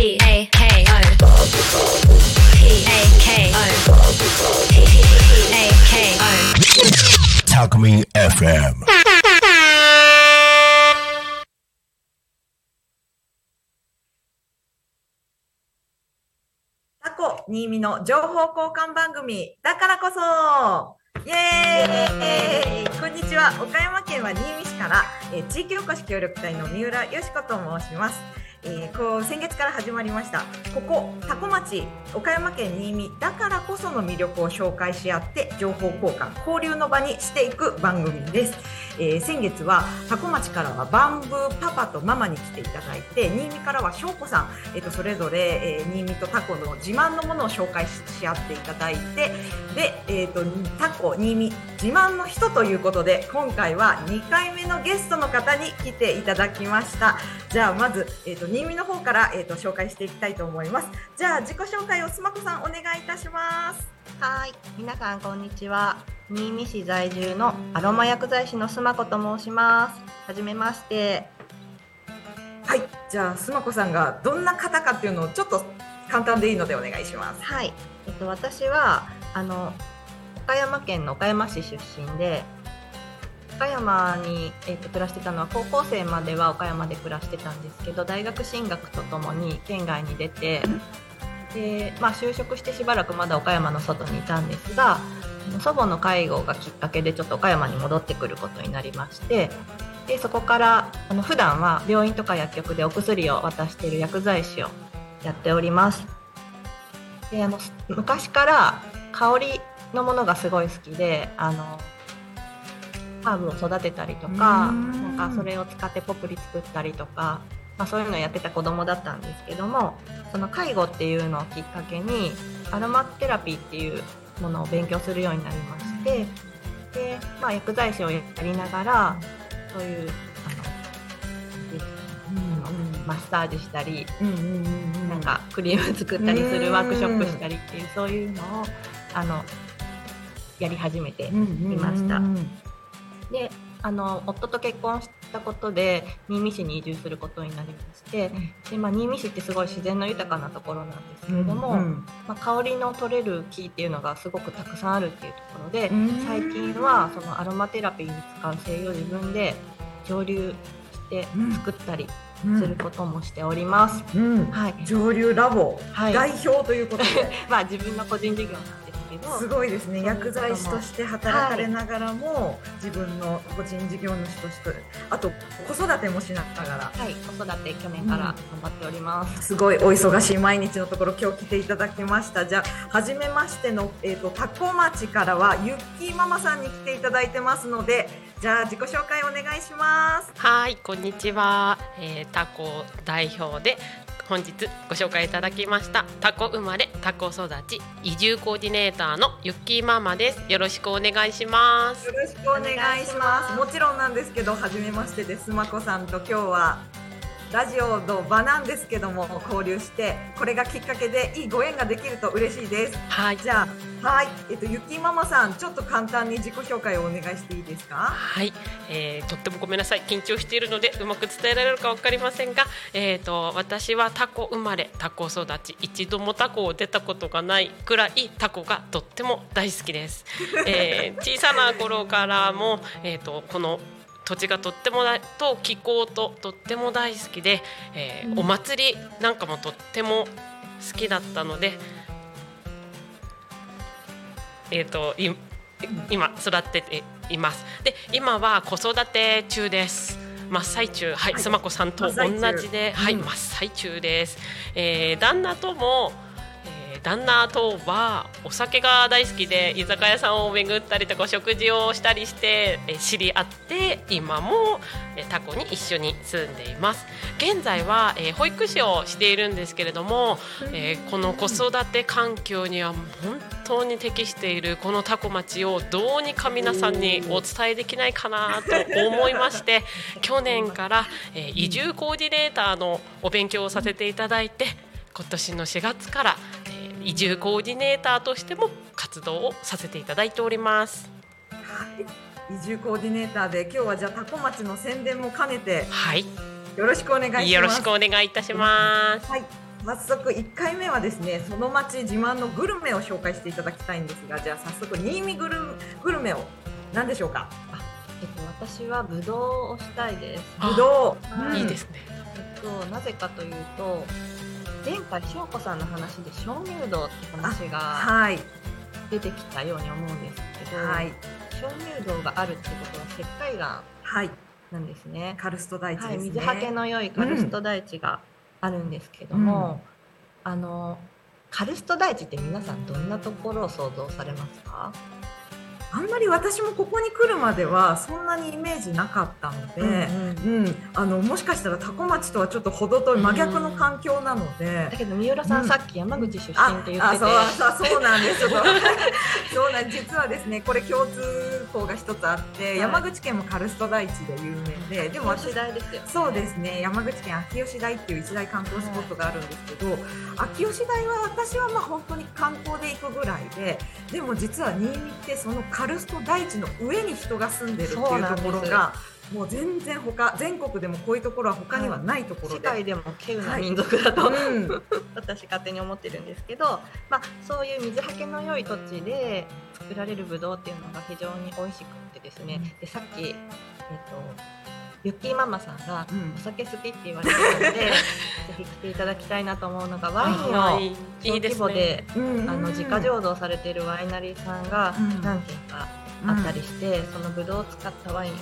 P A K O P A K O P A K O Talkme FM. タコ新見の情報交換番組だからこそ。イエーイ。こんにちは。岡山県は新見市から、えー地域おこし協力隊の三浦よしこと申します、えーこう先月から始まりましたここ多古町岡山県新見だからこその魅力を紹介し合って情報交換交流の場にしていく番組です、えー先月は多古町からはバンブーパパとママに来ていただいて新見からは翔子さんえっとそれぞれ、えー新見とタコの自慢のものを紹介しし合っていただいてで、えっとタコ新見自慢の人ということで今回は2回目のゲストの方に来ていただきました。じゃあまず、えっと新見の方から、えっと紹介していきたいと思います。じゃあ自己紹介をスマコさんお願いいたします。はい、皆さんこんにちは。新見市在住のアロマ薬剤師のスマコと申します。はじめまして。はい。じゃあスマコさんがどんな方かっていうのをちょっと簡単でいいのでお願いします。はい、えっと私はあの岡山県の岡山市出身で、岡山にえっと暮らしてたのは高校生までは岡山で暮らしてたんですけど、大学進学とともに県外に出て。でまあ、就職してしばらくまだ岡山の外にいたんですが祖母の介護がきっかけでちょっと岡山に戻ってくることになりましてでそこからあの普段は病院とか薬局でお薬を渡している薬剤師をやっておりますであの昔から香りのものがすごい好きであのハーブを育てたりとかうん。なんかそれを使ってポプリ作ったりとか、まあ、そういうのをやってた子供だったんですけどもその介護っていうのをきっかけにアロマテラピーっていうものを勉強するようになりましてで、まあ、薬剤師をやりながらそういうマッサージしたりなんかクリーム作ったりすうんるワークショップしたりっていうそういうのをあのやり始めてうんうんうんいました。うんであの夫と結婚したことで新見市に移住することになりましてで、まあ、新見市ってすごい自然の豊かなところなんですけれども、うんまあ、香りの取れる木っていうのがすごくたくさんあるっていうところでうん。最近はそのアロマテラピーに使う精油を自分で蒸留して作ったりうん。することもしております。うん。はい。上流ラボ、はい。代表ということで。まあ自分の個人事業なんけどすごいですね。薬剤師として働かれながらも、自分の個人事業主としてあと子育てもしながら。はい、子育て去年から頑張っております。すごいお忙しい毎日のところ今日来ていただきました。じゃあ初めましての、えー、とタコ町からはゆっきーママさんに来ていただいてますのでじゃあ自己紹介お願いします。はい、こんにちは。えー、タコ代表で本日ご紹介いただきましたタコ生まれタコ育ち移住コーディネーターのゆっきーママです。よろしくお願いします。よろしくお願いしますもちろんなんですけど初めましてですまこさんと今日はラジオの場なんですけども交流してこれがきっかけでいいご縁ができると嬉しいです。はい。じゃあはい。えっとゆっきーママさんちょっと簡単に自己紹介をお願いしていいですか？はい、えー、とってもごめんなさい。緊張しているのでうまく伝えられるかわかりませんが、えー、と私はタコ生まれタコ育ち。一度もタコを出たことがないくらいタコがとっても大好きです、えー小さな頃からも、えー、とこの土地がとってもだと気候ととっても大好きで、えーお祭りなんかもとっても好きだったのでえっ、とい今育てています。で今は子育て中です。真っ最中、はい、はいスマコさんと同じで、はい、うん真っ最中です。えー旦那とも、えー旦那とはお酒が大好きで居酒屋さんを巡ったりとか食事をしたりして、えー知り合って今も、えータコに一緒に住んでいます。現在は、えー保育士をしているんですけれども、えーこの子育て環境には本当に適しているこのタコ町をどうにか皆さんにお伝えできないかなと思いまして 去年から、えー移住コーディネーターのお勉強をさせていただいて今年の4月から、えー移住コーディネーターとしても活動をさせていただいております。はい移住コーディネーターで今日はじゃあタコ町の宣伝も兼ねてはい、よろしくお願いしますよろしくお願いいたします。はい。早速1回目はですねその町自慢のグルメを紹介していただきたいんですがじゃあ早速新見グルグルメを何でしょうか？えっと、私はぶどうをしたいです。あぶどう、うんいいですね。えっと、なぜかというと、前回翔子さんの話で鍾乳洞って話がはい。出てきたように思うんですけど、はい。鍾乳洞があるってことは石灰岩はい。なんですね。カルスト大地ですはい、ね、水はけの良いカルスト大地があるんですけども、あのカルスト大地って皆さんどんなところを想像されますか？あんまり私もここに来るまではそんなにイメージなかったので、うんあのもしかしたら多古町とはちょっと程遠い真逆の環境なので。だ。けど三浦さん、うん。さっき山口出身あって言ってて、あそうそうそうなんですよ。そうなん実はですねこれ共通項が一つあって、い。山口県もカルスト大地で有名ででも私時代ですよ、ね。そうですね。山口県秋吉台っていう一大観光スポットがあるんですけど、秋吉台は私はまあ本当に観光で行くぐらいででも実は新見ってそのカルスト大地の上に人が住んでるっていうところがもう全然他全国でもこういうところは他にはないところで。世界でも稀有な民族だと、うん。私勝手に思ってるんですけど、まあ、そういう水はけの良い土地で作られるブドウっていうのが非常に美味しくってですね、でさっき、えっとユッキーママさんがうん。お酒好きって言われてるので、ぜひ来ていただきたいなと思うのがワインをワイン小規模でうんあの自家醸造されているワイナリーさんがうん。何軒かあったりして、そのブドウを使ったワイン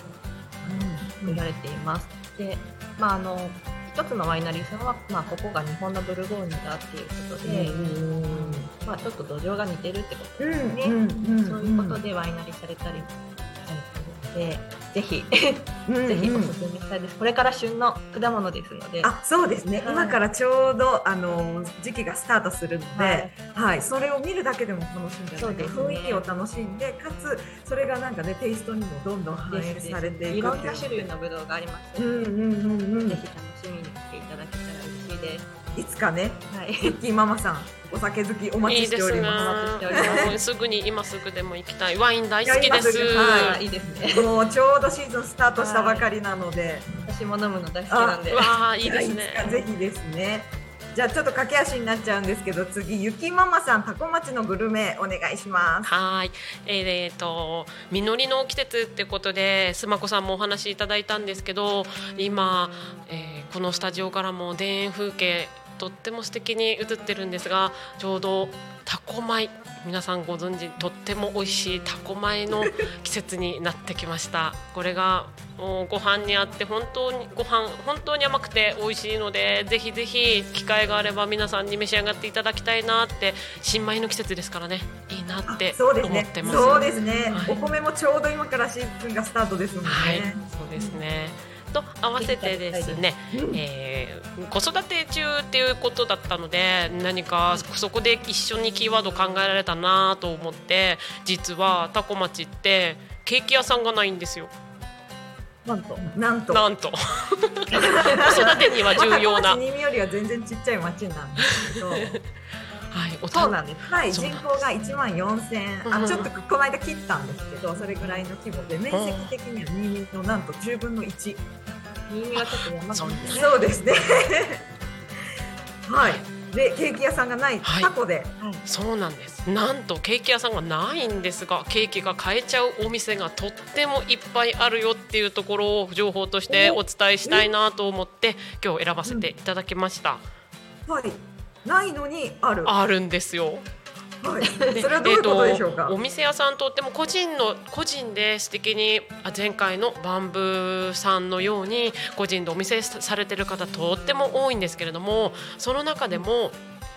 を売られています。で、まああの一つのワイナリーさんは、まあ、ここが日本のブルゴーニュだっていうことで、うんまあ、ちょっと土壌が似てるってことうんですね、うん。そういうことでワイナリーされたりされてるのでぜひ、うんぜひおうんすすめしたいです。これから旬の果物ですので。あそうですね、はい。今からちょうどあの時期がスタートするので、ははい。いそれを見るだけでも楽しいんじゃないかそうですね。雰囲気を楽しんでかつそれがなんかねテイストにもどんどん反映されていくいろんな種類のブドウがありますので、うんうんうんうん。ぜひ楽しみに来ていただけたら嬉しいです。いつかねはい、ミッキーママさんお酒好きお待ちしておりますお待ちしております もうすぐに今すぐでも行きたい。ワイン大好きです。いはいあいいですね。もうちょうどシーズンスタートしたばかりなので、私も飲むの大好きなんで。わあいいですね。ぜひですねじゃあちょっと駆け足になっちゃうんですけど次ゆきママさんタコ町のグルメお願いしますはい、えー、と実りの季節ってことで須磨子さんもお話しいただいたんですけど今、えーこのスタジオからも田園風景とっても素敵に映ってるんですがちょうどタコ米皆さんご存知とっても美味しいタコ米の季節になってきました。これがもうご飯にあって本当にご飯本当に甘くて美味しいのでぜひぜひ機会があれば皆さんに召し上がっていただきたいなって新米の季節ですからね。いいなって思ってます。そうですね、はい。お米もちょうど今からシーズンがスタートですもんね、はい、そうですね。と合わせてですね、うんえー子育て中っていうことだったので何かそこで一緒にキーワード考えられたなと思って実はタコ町ってケーキ屋さんがないんですよ。なんと。なんと。なんと。子育てには重要な、まあタコ町新見よりは全然ちっちゃい町なんですけどはい、おそうなんです。はい、人口が1万4000うん。あちょっとこの間切ったんですけどそれぐらいの規模で。面積的には新見のなんと10分の1新見はちょっと山が多いんでね。そうですね。はい。でケーキ屋さんがないはい。タコで、そうなんです。なんとケーキ屋さんがないんですがケーキが買えちゃうお店がとってもいっぱいあるよっていうところを情報としてお伝えしたいなと思って今日選ばせていただきました、はいないのにある。あるんですよ。はい、でそれはどういうことでしょうか、えーとお店屋さんとっても個人の個人で素敵にあ前回のバンブーさんのように個人でお店されてる方とっても多いんですけれどもその中でも、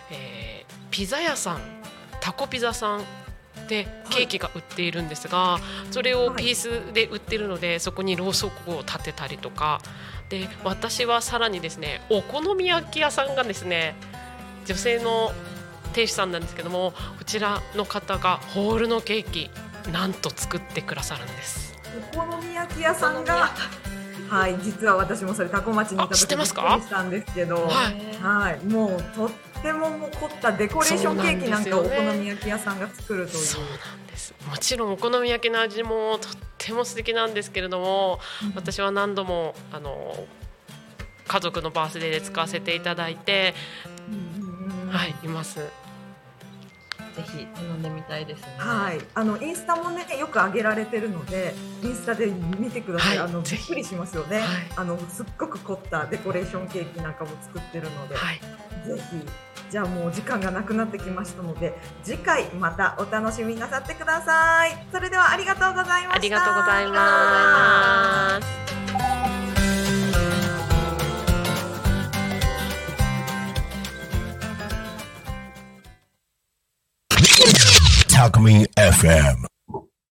えーピザ屋さんタコピザさんでケーキが売っているんですが、それをピースで売ってるのでそこにろうそくを立てたりとか。で私はさらにですねお好み焼き屋さんがですね女性の店主さんなんですけどもこちらの方がホールのケーキなんと作ってくださるんです。お好み焼き屋さんがはい実は私もそれタコ町にいたあ知っ時てますかびっくりしたんですけどはいはい、もうとっても凝ったデコレーションケーキなんかをお好み焼き屋さんが作るという。そうなんです。もちろんお好み焼きの味もとっても素敵なんですけれども私は何度もあの家族のバースデーで使わせていただいてうんはいいます。ぜひ飲んでみたいですね。はい、あのインスタもねよく上げられてるのでインスタで見てください、はい。あのびっくりしますよね、はい。あのすっごく凝ったデコレーションケーキなんかも作ってるので、はい。ぜひ。じゃあもう時間がなくなってきましたので次回またお楽しみなさってください。それではありがとうございました。ありがとうございます。Alchemy FM.